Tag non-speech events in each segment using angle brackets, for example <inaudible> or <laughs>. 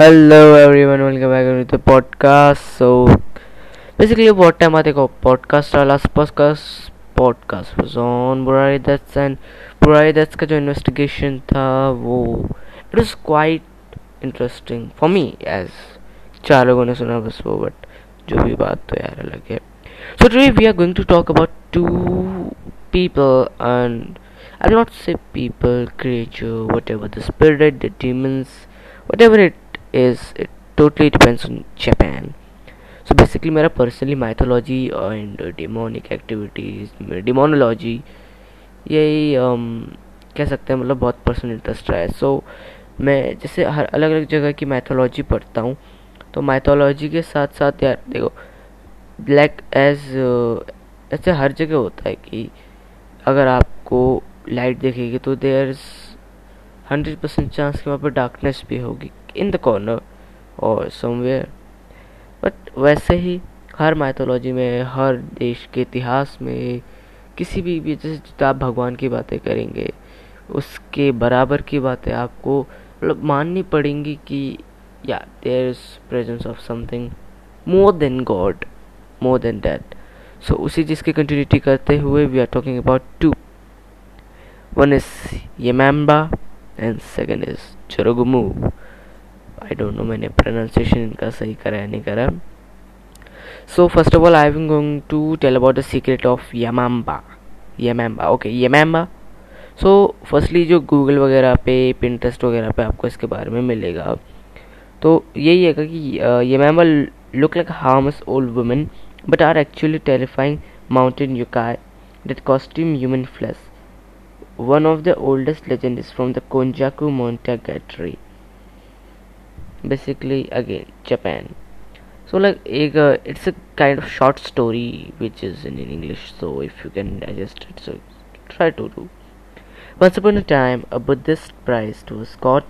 Hello everyone welcome back to the podcast so basically what time आते को podcast वाला स्पोकस्ट podcast was on Burari deaths and Burari deaths का जो investigation था, वो it was quite interesting for me as चार लोगों ने सुना बस वो बट जो भी बात तो यार अलग है। So today we are going to talk about two people and I not say people creature whatever the spirit the demons whatever it is it totally depends on Japan. So basically मेरा personally mythology and demonic activities demonology यही um, कह सकते हैं मतलब बहुत personal interest रहा है सो so, मैं जैसे हर अलग अलग जगह की मैथोलॉजी पढ़ता हूँ तो मैथोलॉजी के साथ साथ यार देखो ब्लैक एज ऐसे हर जगह होता है कि अगर आपको लाइट देखेगी तो देयर हंड्रेड परसेंट चांस कि वहाँ पर डार्कनेस भी होगी इन द कॉर्नर और समवेयर बट वैसे ही हर माइथोलॉजी में हर देश के इतिहास में किसी भी, जैसे आप भगवान की बातें करेंगे उसके बराबर की बातें आपको मतलब माननी पड़ेंगी कि yeah there is presence of something more than God more than that so उसी चीज़ की कंटिन्यूटी करते हुए we are talking about two one is Yemamba and second is Chorogumu I don't know मैंने प्रोनाउंसिएशन इनका सही करा या नहीं करा। So first of all I am going to tell about the secret of Yamamba Yamamba okay Yamamba so firstly जो Google वगैरह पे पिंटरेस्ट वगैरह पे आपको इसके बारे में मिलेगा। तो यही है कि ये Yamamba look like harmless old women but are actually terrifying mountain yokai that costume human flesh. One of the oldest legends is from the Konjaku Monogatari. basically again Japan. So like it's a kind of short story which is in English. So if you can digest it, so try to do. Once upon a time, a Buddhist priest was caught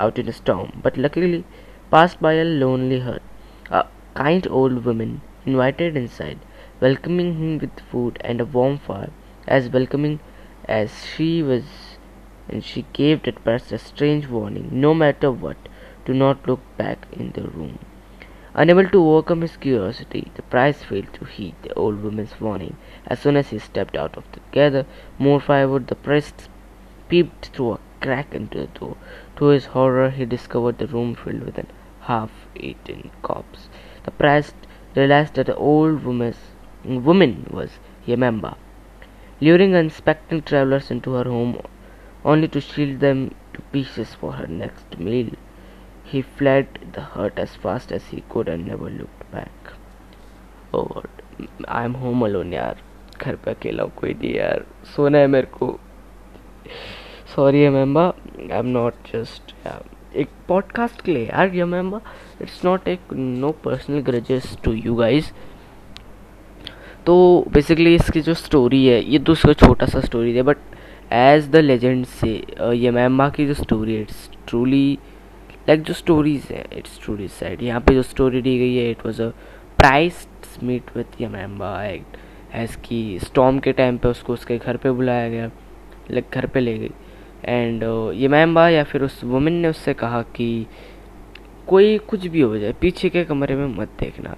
out in a storm, but luckily passed by a lonely hut. A kind old woman invited inside, welcoming him with food and a warm fire, as welcoming as she was, and she gave that priest a strange warning: no matter what, do not look back in the room. Unable to overcome his curiosity, the priest failed to heed the old woman's warning. As soon as he stepped out of the gather more firewood, the priest peeped through a crack into the door. To his horror, he discovered the room filled with a half-eaten corpse. The priest realized that the old woman's, woman was Yemamba, luring unsuspecting travelers into her home only to shield them to pieces for her next meal. He fled the hut as fast as he could and never looked back. Oh God, I am home alone यार घर पे अकेला कोई नहीं यार सोना है मेरे को sorry mamba I am not just एक पॉडकास्ट के लिए यार ये मेम्बा इट्स नॉट एक no personal grudges to you guys तो बेसिकली इसकी जो स्टोरी है, ये तो उसका छोटा सा स्टोरी है बट एज द लेजेंड से ये मेम्बा की जो स्टोरी है इट्स ट्रूली लाइक जो स्टोरीज है इट्स ट्रूली साइड यहाँ पे जो स्टोरी दी गई है it was a priest meet with Yamamba act as की स्टॉम के टाइम पे उसको उसके घर पे बुलाया गया लाइक घर पे ले गई. एंड यमैम्बा या फिर उस वुमेन ने उससे कहा कि कोई कुछ भी हो जाए, पीछे के कमरे में मत देखना.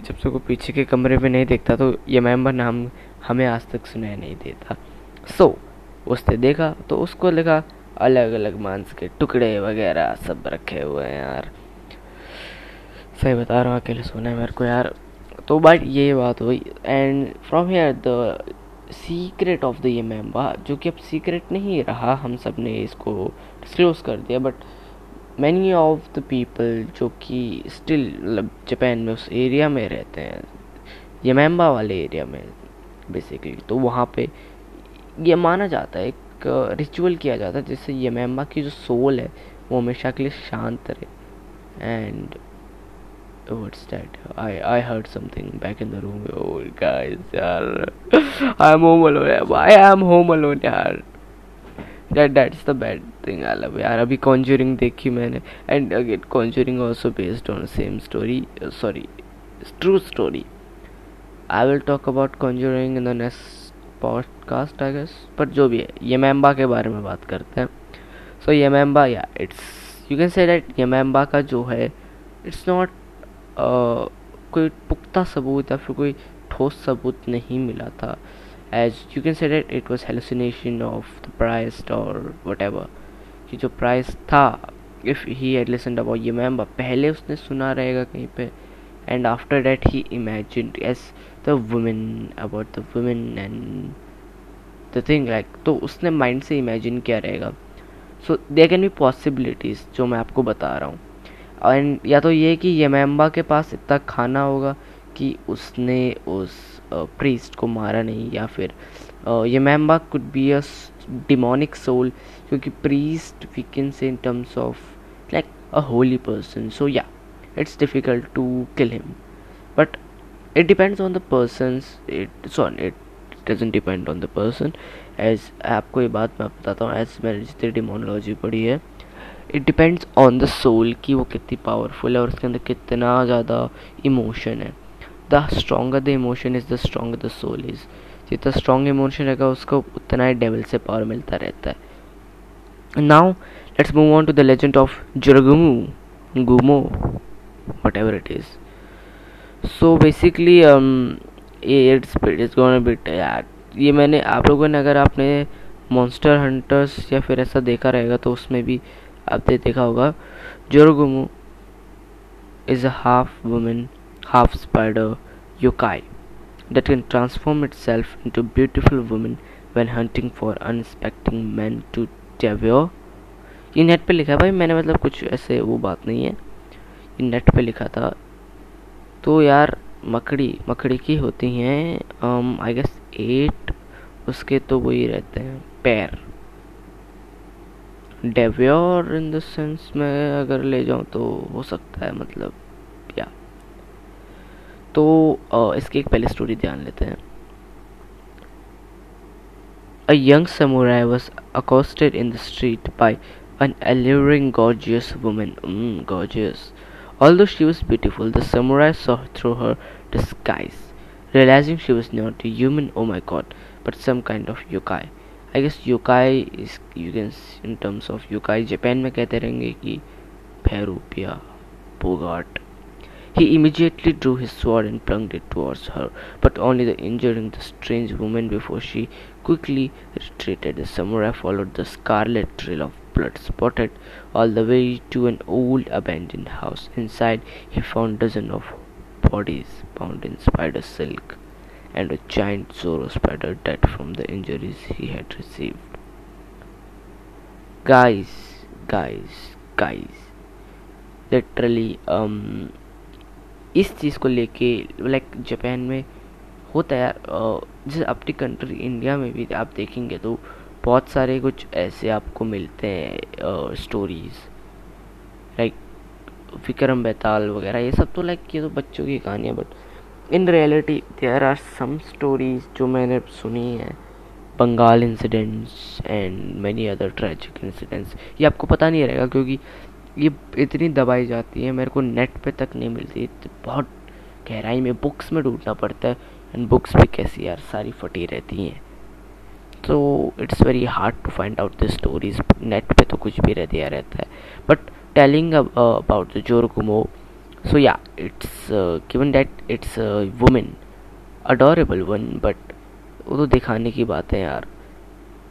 जब से को पीछे के कमरे में नहीं देखता तो यमैम्बा नाम हमें आज तक सुनाई नहीं देता। सो so, उसने देखा तो उसको लगा अलग अलग मांस के टुकड़े वगैरह सब रखे हुए हैं यार। सही बता रहा हूँ अकेले सोना है मेरे को यार। तो बट ये बात हुई and from here the secret of the Yamamba जो कि अब सीक्रेट नहीं रहा हम सबने इसको डिस्क्लोज कर दिया but many of the people जो कि स्टिल मतलब जापान में उस एरिया में रहते हैं यमैम्बा वाले एरिया में बेसिकली तो वहाँ पे ये माना जाता है, एक रिचुअल किया जाता है, जिससे यमैम्बा की जो सोल है, वो हमेशा के लिए शांत रहे। And what's that? I i heard something back in the room. Oh guys yaar <laughs> i'm home alone. Why i'm home alone yaar that is the bad thing I love यार अभी कॉन्जूरिंग देखी मैंने and again Conjuring also based on same story sorry true story I will talk about Conjuring in the next podcast I guess पर जो भी है yamamba के बारे में बात करते हैं so Yamamba yeah it's you can say that Yamamba का जो है इट्स नॉट कोई पुख्ता सबूत या फिर कोई ठोस सबूत नहीं मिला था। You can say that it was hallucination of the priest और वट एवर कि जो प्राइस था if he had listen about Yamamba पहले उसने सुना रहेगा कहीं पे and after that he imagined as the women about the women and the thing like तो उसने माइंड से इमेजिन किया रहेगा। So there can be possibilities जो मैं आपको बता रहा हूँ। एंड या तो ये कि यमैम्बा के पास इतना खाना होगा कि उसने उस प्रीस्ट को मारा नहीं या फिर Yamamba could be a demonic soul क्योंकि priest we can say in terms of like a holy person so yeah it's difficult to kill him. But it depends on the person's. It so it doesn't depend on the person. As आपको ये बात मैं बताता हूँ as मैंने जितनी demonology पढ़ी है it depends on the soul कि वो कितनी पावरफुल है और उसके अंदर कितना ज़्यादा इमोशन है। The stronger the emotion is the stronger the soul is जितना स्ट्रॉन्ग इमोशन रहेगा, उसको उतना ही डेवल से पावर मिलता रहता है। Now let's move on to the legend of Jorogumo Gumo is. So, basically um it's it's gonna be यार, ये मैंने आप लोगों ने अगर आपने मॉन्स्टर हंटर्स या फिर ऐसा देखा रहेगा तो उसमें भी आपने देखा होगा। Jorogumo is a half woman. Half spider yokai that can transform itself into beautiful woman when hunting for unsuspecting men to devour ये नेट पे लिखा है भाई मैंने मतलब कुछ ऐसे वो बात नहीं है नेट पे लिखा था तो यार मकड़ी मकड़ी की होती हैं आई गेस एट उसके तो वही रहते हैं पैर डेव्योर इन द सेंस में अगर ले जाऊँ तो हो सकता है मतलब या तो इसकी एक पहले स्टोरी ध्यान लेते हैं। A young samurai was accosted in the street by an alluring gorgeous women gorgeous although she was beautiful the samurai saw through her disguise realising she was not human oh my God but some kind of yokai I guess yokai is you can in terms of yokai Japan में कहते रहेंगे कि फेरूपिया पोगाट He immediately drew his sword and plunged it towards her, but only the injuring the strange woman before she quickly retreated. The samurai followed the scarlet trail of blood spotted all the way to an old abandoned house. Inside, he found dozens of bodies bound in spider silk and a giant Zoro spider dead from the injuries he had received. Guys, guys, guys. Literally, um, इस चीज़ को लेके like Japan में होता है यार जैसे अपनी country India में भी आप देखेंगे तो बहुत सारे कुछ ऐसे आपको मिलते हैं स्टोरीज लाइक विक्रम बेताल वगैरह, ये सब तो लाइक ये तो बच्चों की कहानियाँ but in reality there are some stories जो मैंने सुनी है Bengal incidents and many other tragic incidents ये आपको पता नहीं रहेगा क्योंकि ये इतनी दबाई जाती है, मेरे को नेट पे तक नहीं मिलती। तो बहुत गहराई में बुक्स में ढूंढना पड़ता है। एंड बुक्स भी कैसी यार, सारी फटी रहती हैं। तो it's very hard to find out the stories net पे तो कुछ भी रह दिया रहता है। बट टेलिंग अबाउट द ज़ोर कुमो so yeah it's given that it's women adorable one but वो तो दिखाने की बात है यार।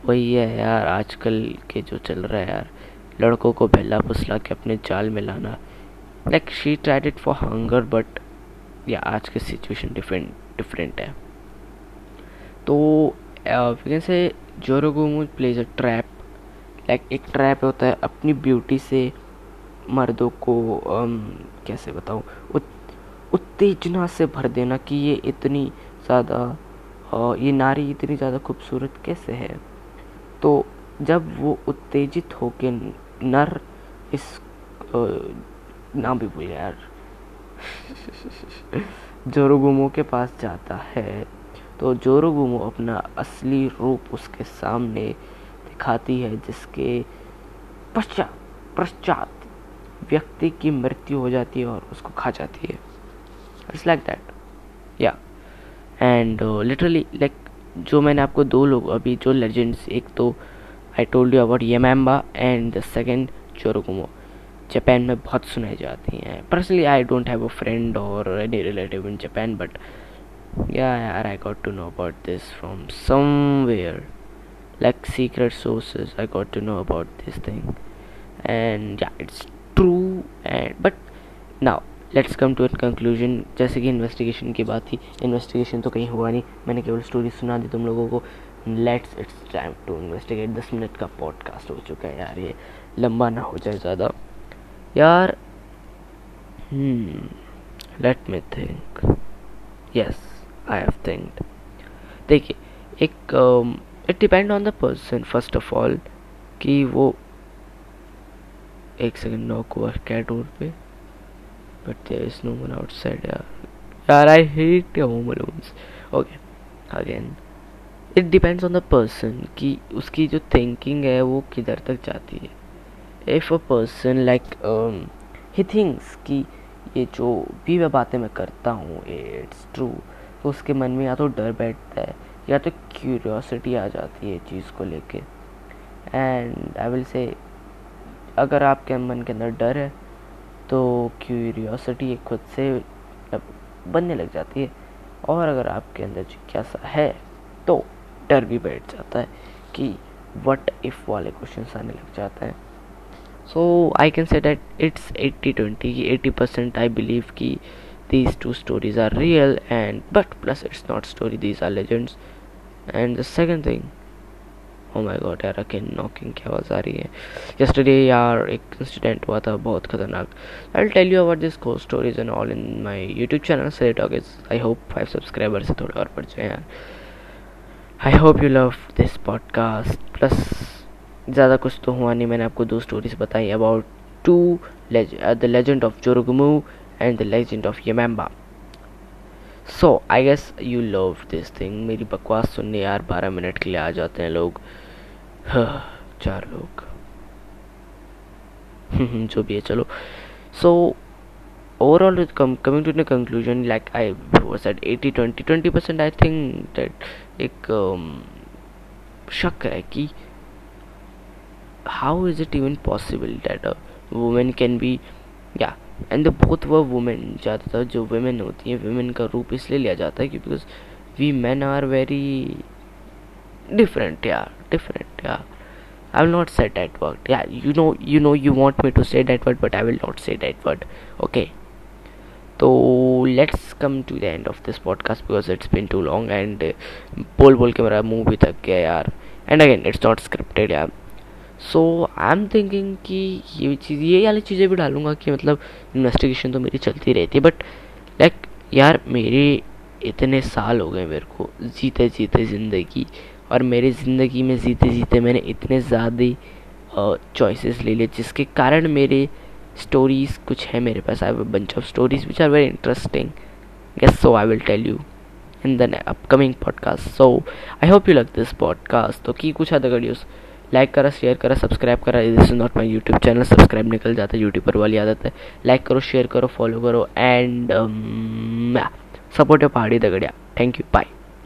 वही है यार, आजकल के जो चल रहा है यार। लड़कों को बहला फुसला के अपने जाल में लाना। Like she tried it for hunger but yeah आज की सिचुएशन डिफरेंट डिफरेंट है। तो we say Jorogumo places a trap like एक ट्रैप होता है अपनी ब्यूटी से मर्दों को um, कैसे बताऊँ? उत, उत्तेजना से भर देना कि ये इतनी ज़्यादा uh, ये नारी इतनी ज़्यादा खूबसूरत कैसे है? तो जब वो उत्तेजित होके नर इस uh, नाम भी भूल यार। जोरोगुमो के पास जाता है तो जोरोगुमो अपना असली रूप उसके सामने दिखाती है जिसके पश्चात पश्चात व्यक्ति की मृत्यु हो जाती है और उसको खा जाती है। It's like that yeah and literally like जो मैंने आपको दो लोग अभी जो लेजेंड्स एक तो I told you about Yamamba and the second Jorogumo Japan में बहुत सुनाई जाती हैं। Personally I don't have a friend और any relative in Japan but yeah, यार, I got to know about this from somewhere. Like, secret sources, I got to know about this thing. And yeah, it's true, and, but now let's come to an conclusion जैसे कि investigation की बात थी investigation तो कहीं हुआ नहीं। मैंने केवल स्टोरी सुना दी तुम लोगों को। Let's, it's time to investigate. दस मिनट का पॉडकास्ट हो चुका है यार, ये लंबा ना हो जाए ज़्यादा। यार let me think yes I have think देखिए, एक it depend on the person first of all कि वो एक सेकेंड नॉक हुआ क्या डोर पे? But there is no one outside यार। यार I hate home alone okay again it depends on the person कि उसकी जो थिंकिंग है वो किधर तक जाती है। If a person like he thinks कि ये जो भी मैं बातें मैं करता हूँ इट्स ट्रू तो उसके मन में या तो डर बैठता है, या तो क्यूरियोसिटी आ जाती है चीज़ को लेके। एंड आई विल से अगर आपके मन के अंदर डर है तो क्यूरियोसिटी खुद से बनने लग जाती है। और अगर आपके अंदर जिज्ञासा है तो डर भी बैठ जाता है कि वट इफ़ वाले क्वेश्चन आने लग जाते हैं। So I can say that it's eighty twenty eighty percent I believe कि these two stories are real and, but plus it's not story, these are legends. And the second thing oh my god, यार अकेन knocking की आवाज़ आ रही है। Yesterday यार, एक incident हुआ था, बहुत खतरनाक। I tell you about this को stories and all in my YouTube channel से talk I hope five subscriber से थोड़े और बढ़ जाए यार। I hope you love this podcast plus ज़्यादा कुछ तो हुआ नहीं, मैंने आपको दो स्टोरीज बताई about to the legend of Jorogumo and the legend of Yamamba so I guess you love this thing मेरी बकवास सुनने यार, बारह मिनट के लिए आ जाते हैं लोग। चार लोग। <laughs> जो भी है, चलो। सो overall com- coming to the conclusion like i was at 80 20 20 percent i think that एक शक है कि how is it even possible that a woman can be yeah and both व वुमेन ज़्यादातर जो वुमेन होती हैं वुमेन का रूप इसलिए लिया जाता है कि because we man are very different yeah different yeah i will not say that word yeah you know you know you want me to say that word but i will not say that word okay तो let's come to the end of this podcast because it's been too long and बोल बोल के मेरा मुँह भी थक गया यार। And again it's not scripted यार। सो आई एम थिंकिंग कि ये चीज़, ये वाली चीज़ें भी डालूँगा कि मतलब इन्वेस्टिगेशन तो मेरी चलती रहती है बट लाइक यार मेरे इतने साल हो गए मेरे को जीते जीते ज़िंदगी और मेरी ज़िंदगी में जीते जीते मैंने इतने ज़्यादा चॉइसेस ले लिए जिसके कारण मेरे stories कुछ है मेरे पास I bunch of stories which are very interesting guess so I will tell you in the upcoming podcast so I hope you like this podcast तो की कुछ अदर वीडियोस लाइक करा शेयर करा सब्सक्राइब करा. This is not my YouTube channel subscribe निकल जाता है YouTube पर वाली आदत है. लाइक करो शेयर करो फॉलो करो एंड सपोर्ट योर पहाड़ी दगड़िया थैंक यू बाय